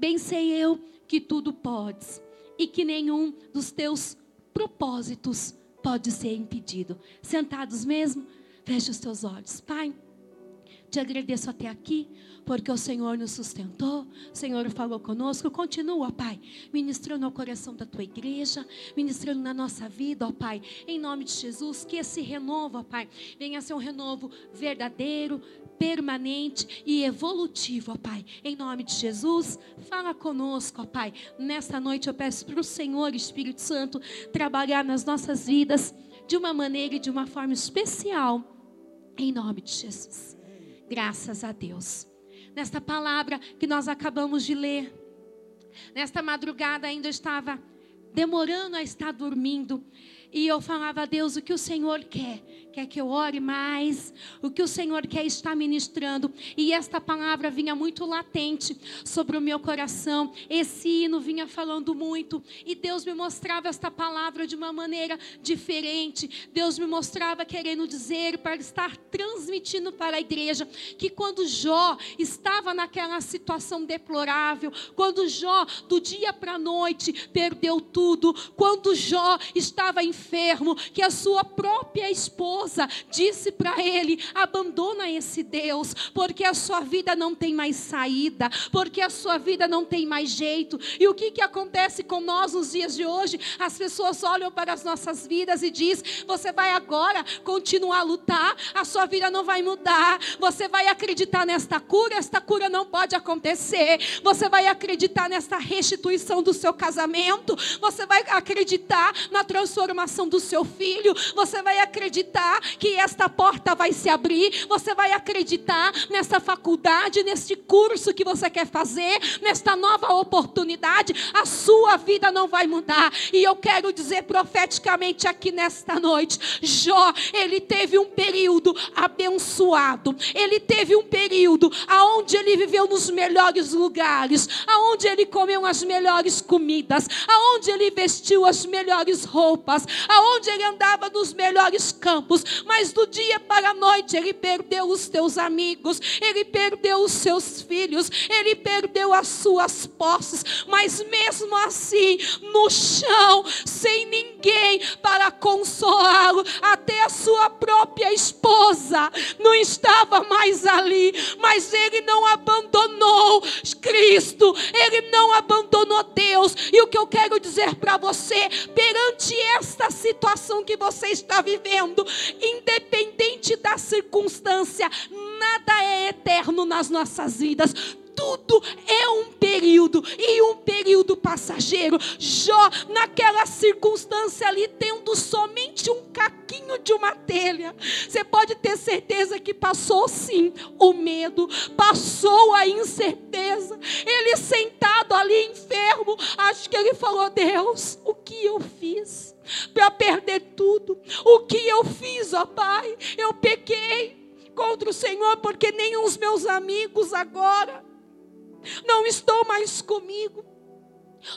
Bem sei eu que tudo podes e que nenhum dos teus propósitos pode ser impedido. Sentados mesmo, feche os teus olhos. Pai, te agradeço até aqui, porque o Senhor nos sustentou, o Senhor falou conosco. Continua, Pai, ministrando ao coração da tua igreja, ministrando na nossa vida, ó Pai, em nome de Jesus, que esse renovo, ó Pai, venha ser um renovo verdadeiro, permanente e evolutivo, ó Pai. Em nome de Jesus, fala conosco, ó Pai. Nesta noite eu peço para o Senhor, Espírito Santo, trabalhar nas nossas vidas de uma maneira e de uma forma especial, em nome de Jesus. Graças a Deus. Nesta palavra que nós acabamos de ler, nesta madrugada ainda estava demorando a estar dormindo. E eu falava a Deus o que o Senhor quer. Quer que eu ore mais? O que o Senhor quer estar ministrando. E esta palavra vinha muito latente sobre o meu coração. Esse hino vinha falando muito. E Deus me mostrava esta palavra de uma maneira diferente. Deus me mostrava querendo dizer, para estar transmitindo para a igreja, que quando Jó estava naquela situação deplorável, quando Jó, do dia para a noite, perdeu tudo, quando Jó estava em enfermo, que a sua própria esposa disse para ele: abandona esse Deus, porque a sua vida não tem mais saída, porque a sua vida não tem mais jeito. E o que, que acontece com nós nos dias de hoje? As pessoas olham para as nossas vidas e diz: você vai agora continuar a lutar, a sua vida não vai mudar, você vai acreditar nesta cura, esta cura não pode acontecer, você vai acreditar nesta restituição do seu casamento, você vai acreditar na transformação do seu filho, você vai acreditar que esta porta vai se abrir, você vai acreditar nessa faculdade, neste curso que você quer fazer, nesta nova oportunidade, a sua vida não vai mudar. E eu quero dizer profeticamente aqui nesta noite: Jó, ele teve um período abençoado, ele teve um período aonde ele viveu nos melhores lugares, aonde ele comeu as melhores comidas, aonde ele vestiu as melhores roupas, aonde ele andava nos melhores campos, mas do dia para a noite ele perdeu os teus amigos, ele perdeu os seus filhos, ele perdeu as suas posses, mas mesmo assim, no chão, sem ninguém para consolá-lo, até a sua própria esposa não estava mais ali, mas ele não abandonou Cristo, ele não abandonou Deus, e o que eu quero dizer para você, perante esta situação que você está vivendo, independente da circunstância, nada é eterno nas nossas vidas tudo é um período e um período passageiro. Jó, naquela circunstância ali, tendo somente um caquinho de uma telha, você pode ter certeza que passou sim o medo, passou a incerteza. Ele sentado ali enfermo, acho que ele falou: Deus, o que eu fiz? Para perder tudo. O que eu fiz, ó Pai? Eu pequei contra o Senhor, porque nem os meus amigos agora não estão mais comigo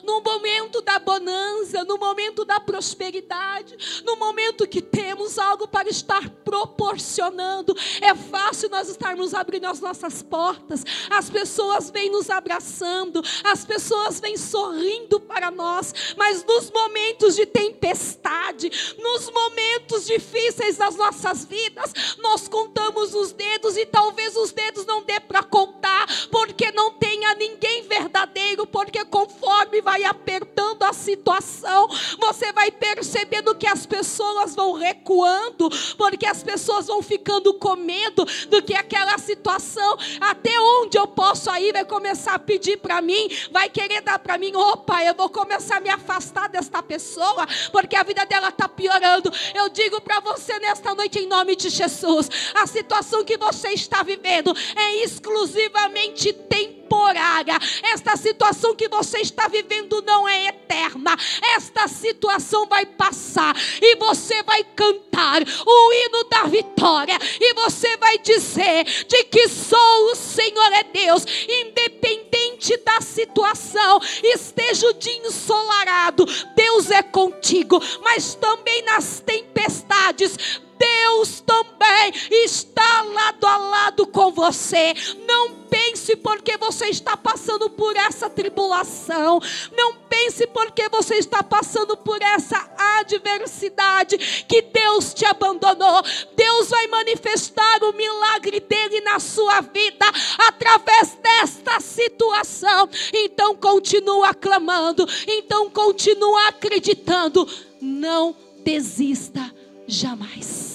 no momento da bonança, no momento da prosperidade, no momento que temos algo para estar proporcionando, é fácil nós estarmos abrindo as nossas portas, as pessoas vêm nos abraçando, as pessoas vêm sorrindo para nós, mas nos momentos de tempestade, nos momentos difíceis das nossas vidas, nós contamos os dedos e talvez os dedos não dê para contar, porque não tenha ninguém verdadeiro, porque conforme conforme vai apertando a situação, você vai percebendo que as pessoas vão recuando, porque as pessoas vão ficando com medo do que aquela situação, até onde eu posso ir, vai começar a pedir para mim, vai querer dar para mim, opa, eu vou começar a me afastar desta pessoa, porque a vida dela está piorando. Eu digo para você nesta noite, em nome de Jesus, a situação que você está vivendo é exclusivamente temporária temporária. Esta situação que você está vivendo não é eterna. Esta situação vai passar e você vai cantar o hino da vitória e você vai dizer de que só o Senhor é Deus, independente da situação, esteja o dia ensolarado, Deus é contigo, mas também nas tempestades Deus também está lado a lado com você. Não pense porque você está passando por essa tribulação. Não pense porque você está passando por essa adversidade que Deus te abandonou. Deus vai manifestar o milagre dele na sua vida através desta situação. Então continua clamando, então continua acreditando. Não desista jamais.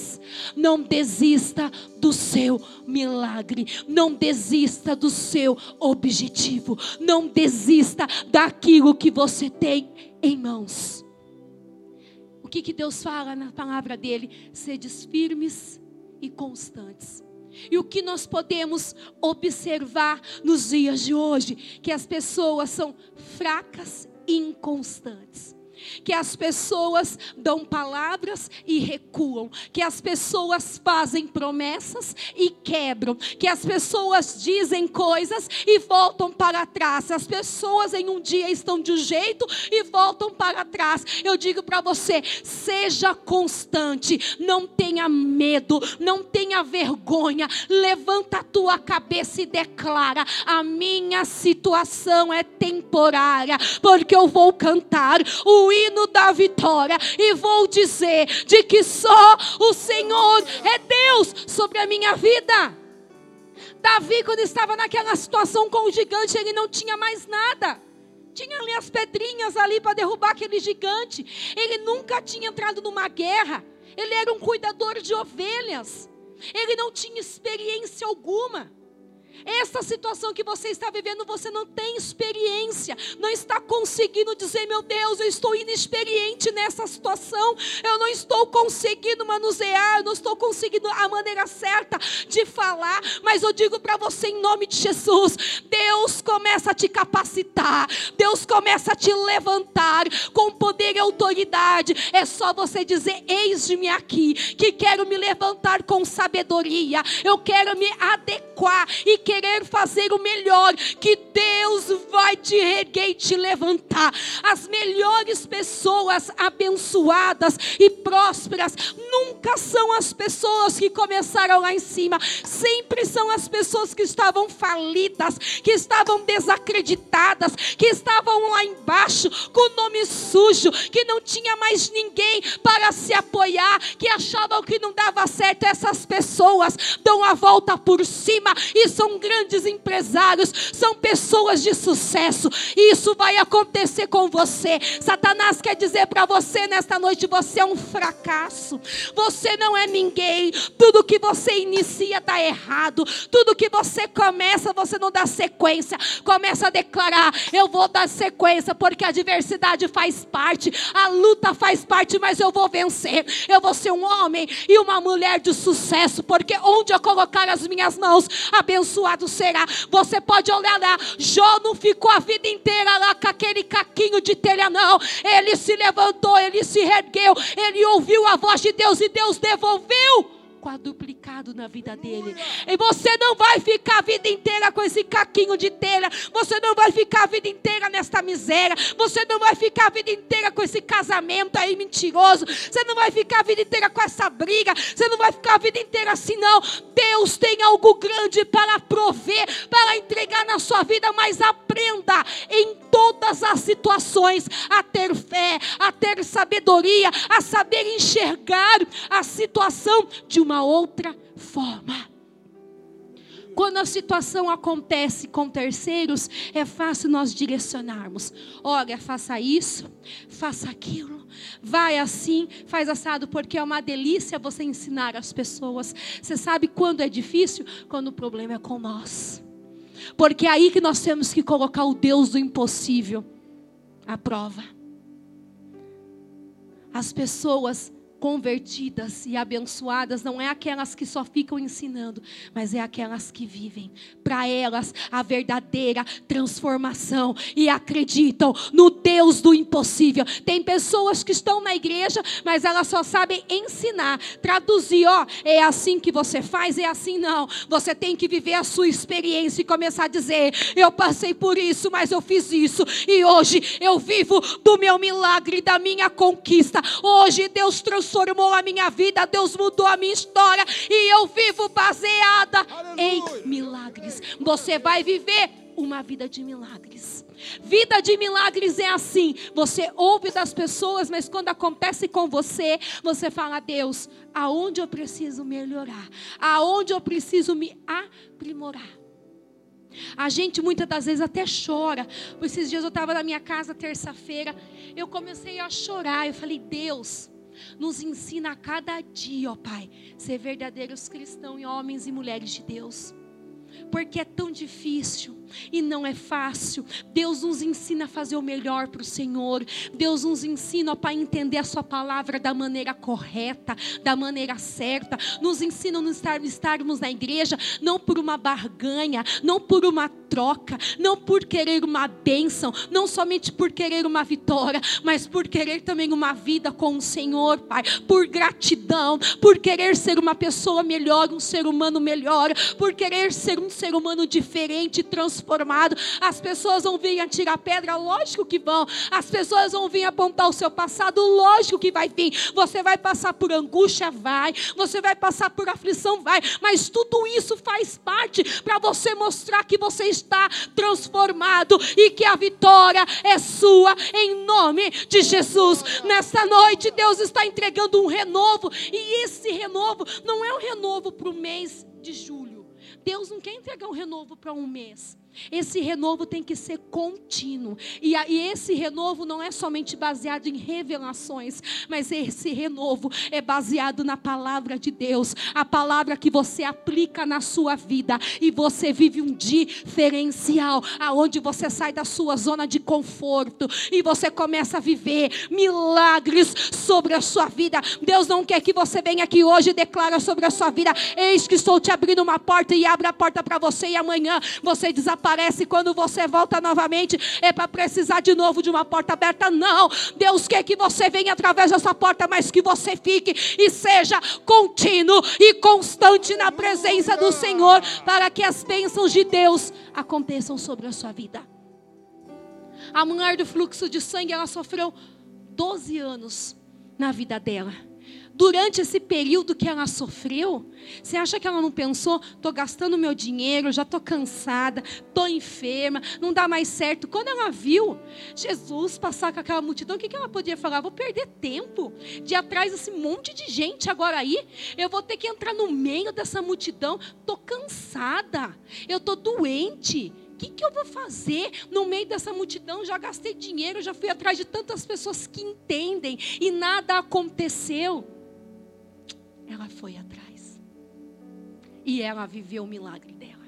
Não desista do seu milagre. Não desista do seu objetivo. Não desista daquilo que você tem em mãos. O que, que Deus fala na palavra dele? Sedes firmes e constantes. E o que nós podemos observar nos dias de hoje? Que as pessoas são fracas e inconstantes que as pessoas dão palavras e recuam, que as pessoas fazem promessas e quebram, que as pessoas dizem coisas e voltam para trás. As pessoas em um dia estão de um jeito e voltam para trás. Eu digo para você, seja constante, não tenha medo, não tenha vergonha. Levanta a tua cabeça e declara: a minha situação é temporária, porque eu vou cantar o hino da vitória e vou dizer de que só o Senhor é Deus sobre a minha vida. Davi, quando estava naquela situação com o gigante, ele não tinha mais nada. Tinha ali as pedrinhas ali para derrubar aquele gigante. Ele nunca tinha entrado numa guerra. Ele era um cuidador de ovelhas. Ele não tinha experiência alguma. Essa situação que você está vivendo, você não tem experiência, não está conseguindo dizer, meu Deus, eu estou inexperiente nessa situação, eu não estou conseguindo manusear, eu não estou conseguindo a maneira certa de falar, mas eu digo para você em nome de Jesus, Deus começa a te capacitar, Deus começa a te levantar com poder e autoridade. É só você dizer: Eis-me aqui, que quero me levantar com sabedoria, eu quero me adequar e querer fazer o melhor, que Deus vai te erguer e te levantar. As melhores pessoas abençoadas e prósperas nunca são as pessoas que começaram lá em cima, sempre são as pessoas que estavam falidas, que estavam desacreditadas, que estavam lá embaixo com o nome sujo, que não tinha mais ninguém para se apoiar, que achavam que não dava certo. Essas pessoas dão a volta por cima e são grandes empresários, são pessoas de sucesso. E isso vai acontecer com você. Satanás quer dizer para você nesta noite: você é um fracasso, você não é ninguém. Tudo que você inicia está errado, tudo que você começa, você não dá sequência. Começa a declarar: eu vou dar sequência, porque a adversidade faz parte, a luta faz parte, mas eu vou vencer. Eu vou ser um homem e uma mulher de sucesso, porque onde eu colocar as minhas mãos, abençoado será. Você pode olhar lá, Jó não ficou a vida inteira lá com aquele caquinho de telha, não. Ele se levantou, ele se ergueu, ele ouviu a voz de Deus e Deus devolveu quadruplicado na vida dele. E você não vai ficar a vida inteira com esse caquinho de telha. Você não vai ficar a vida inteira nesta miséria. Você não vai ficar a vida inteira com esse casamento aí mentiroso. Você não vai ficar a vida inteira com essa briga. Você não vai ficar a vida inteira assim, não. Deus tem algo grande para prover, para entregar na sua vida, mas aprenda em todas as situações a ter fé, a ter sabedoria, a saber enxergar a situação de uma outra forma. Quando a situação acontece com terceiros, é fácil nós direcionarmos. Olha, faça isso, faça aquilo, vai assim, faz assado, porque é uma delícia você ensinar as pessoas. Você sabe quando é difícil? Quando o problema é com nós. Porque é aí que nós temos que colocar o Deus do impossível à prova. As pessoas convertidas e abençoadas não é aquelas que só ficam ensinando, mas é aquelas que vivem para elas a verdadeira transformação e acreditam no Deus do impossível. Tem pessoas que estão na igreja, mas elas só sabem ensinar, traduzir, ó, é assim que você faz, é assim não. Você tem que viver a sua experiência e começar a dizer: eu passei por isso, mas eu fiz isso e hoje eu vivo do meu milagre, da minha conquista. Hoje Deus transformou transformou a minha vida, Deus mudou a minha história e eu vivo baseada em milagres. Você vai viver uma vida de milagres. Vida de milagres é assim. Você ouve das pessoas, mas quando acontece com você, você fala: Deus, aonde eu preciso melhorar? Aonde eu preciso me aprimorar? A gente muitas das vezes até chora. Esses dias eu estava na minha casa terça-feira, eu comecei a chorar. Eu falei: Deus, nos ensina a cada dia, ó Pai, ser verdadeiros cristãos e homens e mulheres de Deus. Porque é tão difícil e não é fácil. Deus nos ensina a fazer o melhor para o Senhor. Deus nos ensina para entender a Sua palavra da maneira correta, da maneira certa. Nos ensina a estarmos na igreja não por uma barganha, não por uma troca, não por querer uma bênção, não somente por querer uma vitória, mas por querer também uma vida com o Senhor, Pai. Por gratidão, por querer ser uma pessoa melhor, um ser humano melhor, por querer ser um ser humano diferente, transformado. As pessoas vão vir atirar pedra, lógico que vão. As pessoas vão vir apontar o seu passado, lógico que vai vir. Você vai passar por angústia, vai. Você vai passar por aflição, vai. Mas tudo isso faz parte para você mostrar que você está transformado e que a vitória é sua em nome de Jesus. Nessa noite, Deus está entregando um renovo, e esse renovo não é um renovo para o mês de julho. Deus não quer entregar um renovo para um mês. Esse renovo tem que ser contínuo. E, e esse renovo não é somente baseado em revelações, mas esse renovo é baseado na palavra de Deus, a palavra que você aplica na sua vida e você vive um diferencial, aonde você sai da sua zona de conforto e você começa a viver milagres sobre a sua vida. Deus não quer que você venha aqui hoje e declara sobre a sua vida: Eis que estou te abrindo uma porta e abre a porta para você e amanhã você desaparece Parece quando você volta novamente, é para precisar de novo de uma porta aberta. Não, Deus quer que você venha através dessa porta, mas que você fique e seja contínuo e constante na presença do Senhor, para que as bênçãos de Deus aconteçam sobre a sua vida. A mulher do fluxo de sangue, ela sofreu 12 anos na vida dela durante esse período que ela sofreu, você acha que ela não pensou, estou gastando meu dinheiro, já estou cansada, estou enferma, não dá mais certo. Quando ela viu Jesus passar com aquela multidão, o que, que ela podia falar? Vou perder tempo de ir atrás desse monte de gente agora aí. Eu vou ter que entrar no meio dessa multidão. Estou cansada, eu estou doente. O que, que eu vou fazer no meio dessa multidão? Já gastei dinheiro, já fui atrás de tantas pessoas que entendem e nada aconteceu ela foi atrás. E ela viveu o milagre dela.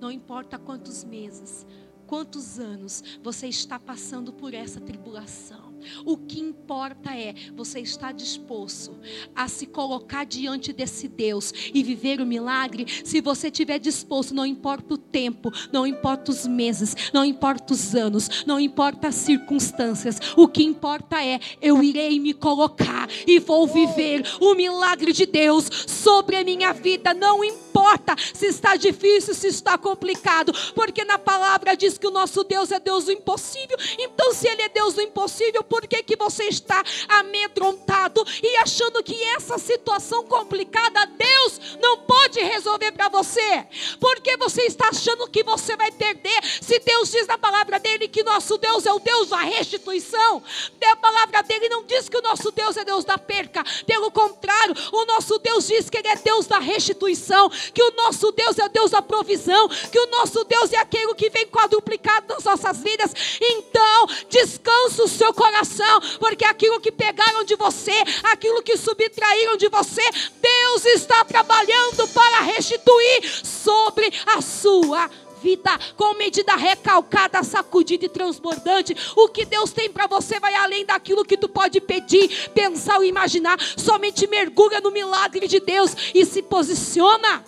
Não importa quantos meses, quantos anos você está passando por essa tribulação. O que importa é você estar disposto a se colocar diante desse Deus e viver o milagre. Se você estiver disposto, não importa o tempo, não importa os meses, não importa os anos, não importa as circunstâncias. O que importa é eu irei me colocar e vou viver o milagre de Deus sobre a minha vida. Não importa se está difícil, se está complicado, porque na palavra diz que o nosso Deus é Deus do impossível. Então, se Ele é Deus do impossível, por que, que você está amedrontado e achando que essa situação complicada Deus não pode resolver para você? Porque você está achando que você vai perder? Se Deus diz na palavra dele que nosso Deus é o Deus da restituição, a palavra dele não diz que o nosso Deus é Deus da perca, pelo contrário, o nosso Deus diz que ele é Deus da restituição, que o nosso Deus é Deus da provisão, que o nosso Deus é aquele que vem quadruplicado nas nossas vidas. Então, descansa o seu coração coração, porque aquilo que pegaram de você, aquilo que subtraíram de você, Deus está trabalhando para restituir sobre a sua vida, com medida recalcada, sacudida e transbordante. O que Deus tem para você vai além daquilo que tu pode pedir, pensar ou imaginar. Somente mergulha no milagre de Deus e se posiciona.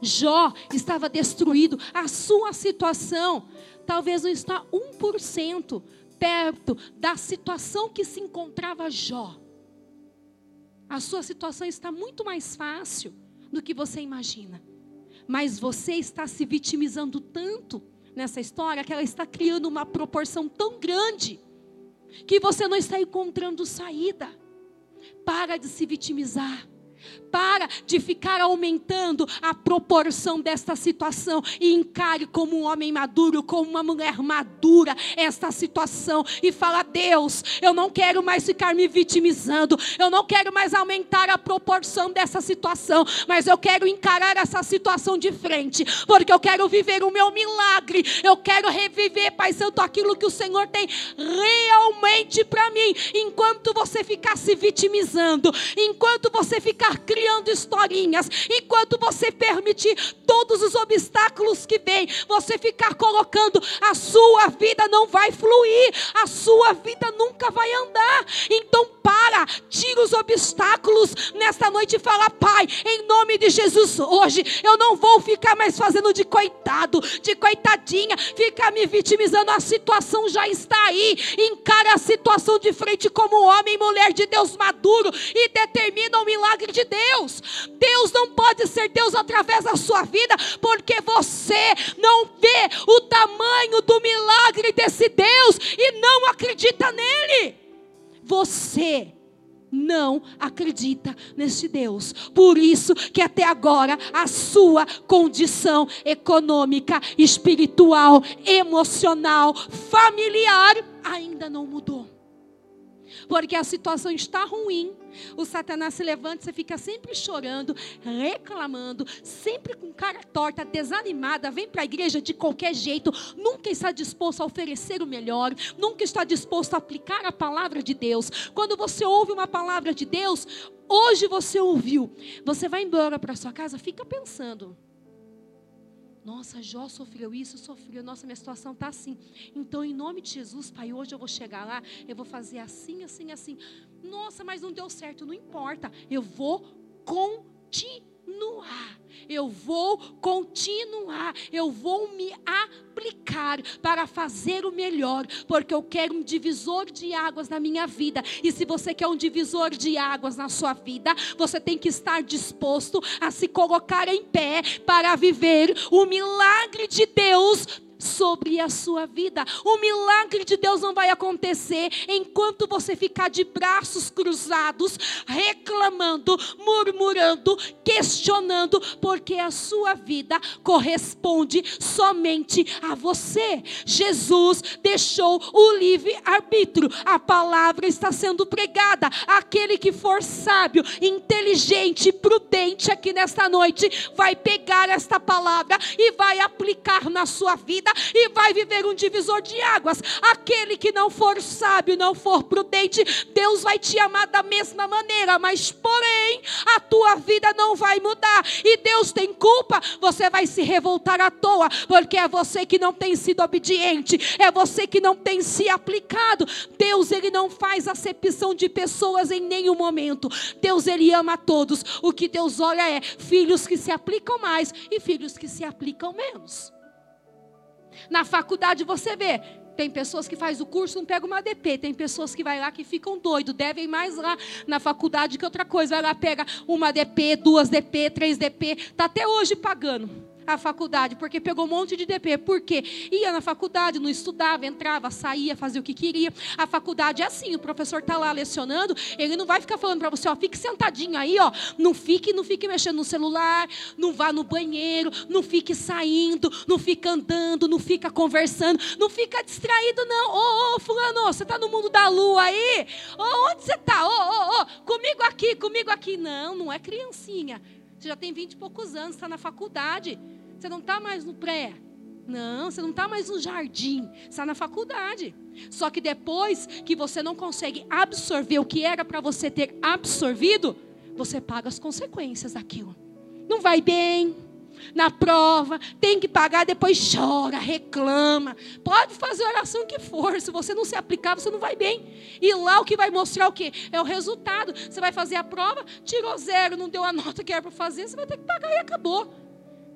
Jó estava destruído, a sua situação talvez não está 1% perto da situação que se encontrava Jó. A sua situação está muito mais fácil do que você imagina. Mas você está se vitimizando tanto nessa história que ela está criando uma proporção tão grande que você não está encontrando saída. Para de se vitimizar. Para de ficar aumentando a proporção desta situação e encare como um homem maduro, como uma mulher madura esta situação e fala: Deus, eu não quero mais ficar me vitimizando, eu não quero mais aumentar a proporção dessa situação, mas eu quero encarar essa situação de frente, porque eu quero viver o meu milagre, eu quero reviver, Pai Santo, aquilo que o Senhor tem realmente para mim. Enquanto você ficar se vitimizando, enquanto você ficar criando historinhas, enquanto você permitir todos os obstáculos que vêm, você ficar colocando, a sua vida não vai fluir, a sua vida nunca vai andar. Então para, tira os obstáculos nesta noite e fala, Pai, em nome de Jesus, hoje eu não vou ficar mais fazendo de coitado, de coitadinha, ficar me vitimizando, a situação já está aí. Encara a situação de frente como homem e mulher de Deus maduro e determina o milagre de Deus. Deus não pode ser Deus através da sua vida, porque você não vê o tamanho do milagre desse Deus e não acredita nele. Você não acredita nesse Deus. Por isso que até agora a sua condição econômica, espiritual, emocional, familiar ainda não mudou porque a situação está ruim. O Satanás se levanta, você fica sempre chorando, reclamando, sempre com cara torta, desanimada, vem para a igreja de qualquer jeito, nunca está disposto a oferecer o melhor, nunca está disposto a aplicar a palavra de Deus. Quando você ouve uma palavra de Deus, hoje você ouviu, você vai embora para sua casa, fica pensando. Nossa, Jó sofreu isso, sofreu. Nossa, minha situação está assim. Então, em nome de Jesus, Pai, hoje eu vou chegar lá, eu vou fazer assim, assim, assim. Nossa, mas não deu certo, não importa. Eu vou continuar continuar. Eu vou continuar. Eu vou me aplicar para fazer o melhor, porque eu quero um divisor de águas na minha vida. E se você quer um divisor de águas na sua vida, você tem que estar disposto a se colocar em pé para viver o milagre de Deus sobre a sua vida. O milagre de Deus não vai acontecer enquanto você ficar de braços cruzados, reclamando, murmurando, questionando, porque a sua vida corresponde somente a você. Jesus deixou o livre arbítrio. A palavra está sendo pregada. Aquele que for sábio, inteligente, prudente aqui nesta noite vai pegar esta palavra e vai aplicar na sua vida e vai viver um divisor de águas. Aquele que não for sábio, não for prudente, Deus vai te amar da mesma maneira, mas porém a tua vida não vai mudar. E Deus tem culpa, você vai se revoltar à toa, porque é você que não tem sido obediente, é você que não tem se aplicado. Deus ele não faz acepção de pessoas em nenhum momento. Deus ele ama a todos. O que Deus olha é filhos que se aplicam mais e filhos que se aplicam menos. Na faculdade você vê, tem pessoas que faz o curso, não pega uma DP. Tem pessoas que vai lá que ficam doidos, devem mais lá na faculdade que outra coisa. Vai lá, pega uma DP, duas DP, três DP. Está até hoje pagando a faculdade, porque pegou um monte de DP. Por quê? Ia na faculdade, não estudava, entrava, saía, fazia o que queria. A faculdade é assim, o professor está lá lecionando, ele não vai ficar falando para você, ó, fique sentadinho aí, ó, não fique, não fique mexendo no celular, não vá no banheiro, não fique saindo, não fica andando, não fica conversando, não fica distraído não. Ô, ô, fulano, você está no mundo da lua aí? Ô, onde você está? Ô, ô, ô, comigo aqui, comigo aqui. Não, não é criancinha. Você já tem vinte e poucos anos, está na faculdade. Você não está mais no pré. Não, você não está mais no jardim, está na faculdade. Só que depois que você não consegue absorver o que era para você ter absorvido, você paga as consequências daquilo. Não vai bem, na prova, tem que pagar, depois chora, reclama. Pode fazer a oração que for, se você não se aplicar, você não vai bem. E lá o que vai mostrar o quê? É o resultado. Você vai fazer a prova, tirou zero, não deu a nota que era para fazer, você vai ter que pagar e acabou.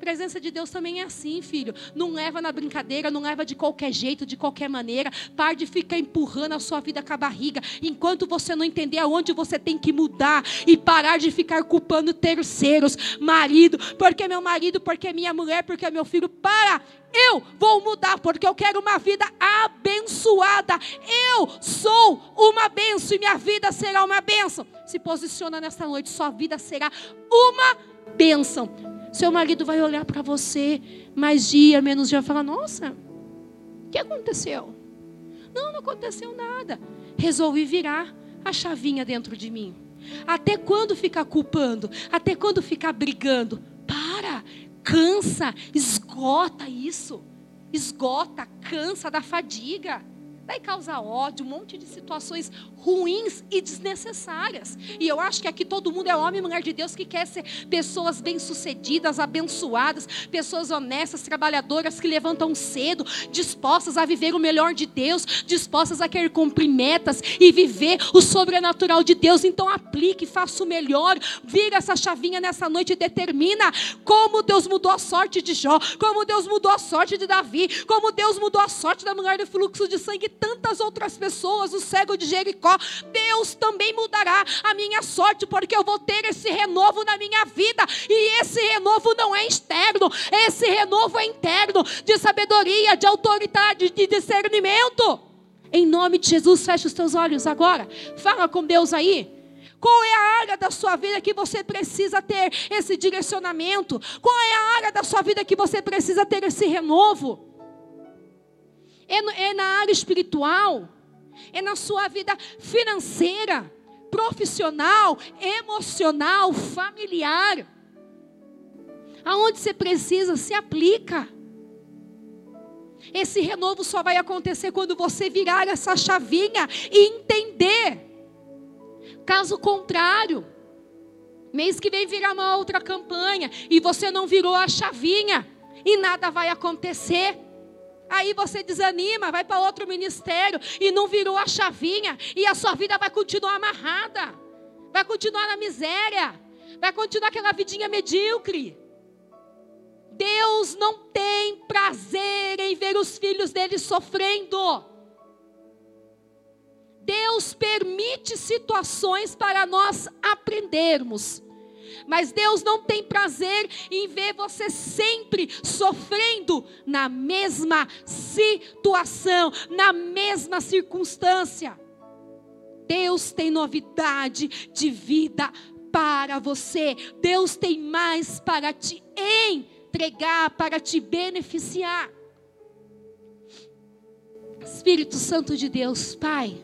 Presença de Deus também é assim, filho. Não leva na brincadeira, não leva de qualquer jeito, de qualquer maneira. Pare de ficar empurrando a sua vida com a barriga, enquanto você não entender aonde você tem que mudar e parar de ficar culpando terceiros, marido, porque meu marido, porque minha mulher, porque meu filho. Para! Eu vou mudar porque eu quero uma vida abençoada. Eu sou uma benção e minha vida será uma benção. Se posiciona nesta noite, sua vida será uma bênção. Seu marido vai olhar para você mais dia, menos dia, e falar: Nossa, o que aconteceu? Não, não aconteceu nada. Resolvi virar a chavinha dentro de mim. Até quando ficar culpando? Até quando ficar brigando? Para, cansa, esgota isso. Esgota, cansa da fadiga vai causar ódio, um monte de situações ruins e desnecessárias. E eu acho que aqui todo mundo é homem e mulher de Deus que quer ser pessoas bem-sucedidas, abençoadas, pessoas honestas, trabalhadoras que levantam cedo, dispostas a viver o melhor de Deus, dispostas a querer cumprir metas e viver o sobrenatural de Deus. Então aplique, faça o melhor, vira essa chavinha nessa noite e determina como Deus mudou a sorte de Jó, como Deus mudou a sorte de Davi, como Deus mudou a sorte da mulher do fluxo de sangue tantas outras pessoas, o cego de Jericó, Deus também mudará a minha sorte, porque eu vou ter esse renovo na minha vida, e esse renovo não é externo, esse renovo é interno, de sabedoria, de autoridade, de discernimento. Em nome de Jesus, feche os teus olhos agora, fala com Deus aí. Qual é a área da sua vida que você precisa ter esse direcionamento? Qual é a área da sua vida que você precisa ter esse renovo? É, é na área espiritual, é na sua vida financeira, profissional, emocional, familiar. Aonde você precisa, se aplica. Esse renovo só vai acontecer quando você virar essa chavinha e entender. Caso contrário, mês que vem virá uma outra campanha e você não virou a chavinha e nada vai acontecer. Aí você desanima, vai para outro ministério e não virou a chavinha, e a sua vida vai continuar amarrada, vai continuar na miséria, vai continuar aquela vidinha medíocre. Deus não tem prazer em ver os filhos dele sofrendo. Deus permite situações para nós aprendermos. Mas Deus não tem prazer em ver você sempre sofrendo na mesma situação, na mesma circunstância. Deus tem novidade de vida para você. Deus tem mais para te entregar, para te beneficiar. Espírito Santo de Deus, Pai,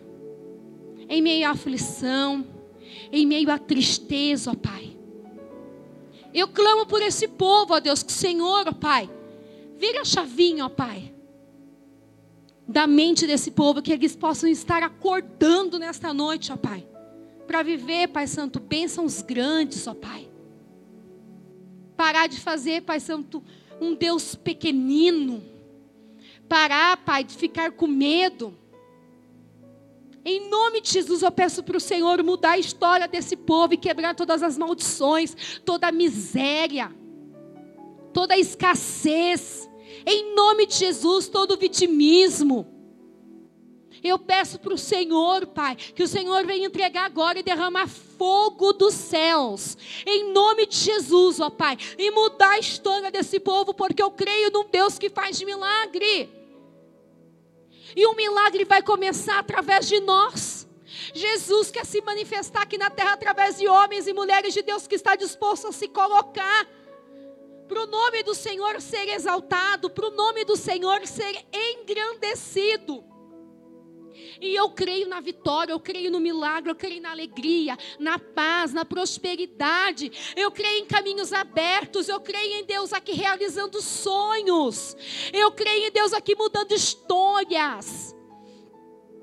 em meio à aflição, em meio à tristeza, Pai, eu clamo por esse povo, ó Deus, que Senhor, ó Pai, vira a chavinha, ó Pai, da mente desse povo, que eles possam estar acordando nesta noite, ó Pai, para viver, Pai Santo, bênçãos grandes, ó Pai. Parar de fazer, Pai Santo, um Deus pequenino. Parar, Pai, de ficar com medo em nome de Jesus, eu peço para o Senhor mudar a história desse povo e quebrar todas as maldições, toda a miséria, toda a escassez. Em nome de Jesus, todo o vitimismo. Eu peço para o Senhor, Pai, que o Senhor venha entregar agora e derramar fogo dos céus, em nome de Jesus, ó Pai, e mudar a história desse povo, porque eu creio num Deus que faz milagre. E o milagre vai começar através de nós. Jesus quer se manifestar aqui na terra através de homens e mulheres de Deus que está disposto a se colocar para o nome do Senhor ser exaltado, para o nome do Senhor ser engrandecido. E eu creio na vitória, eu creio no milagre, eu creio na alegria, na paz, na prosperidade. Eu creio em caminhos abertos, eu creio em Deus aqui realizando sonhos. Eu creio em Deus aqui mudando histórias.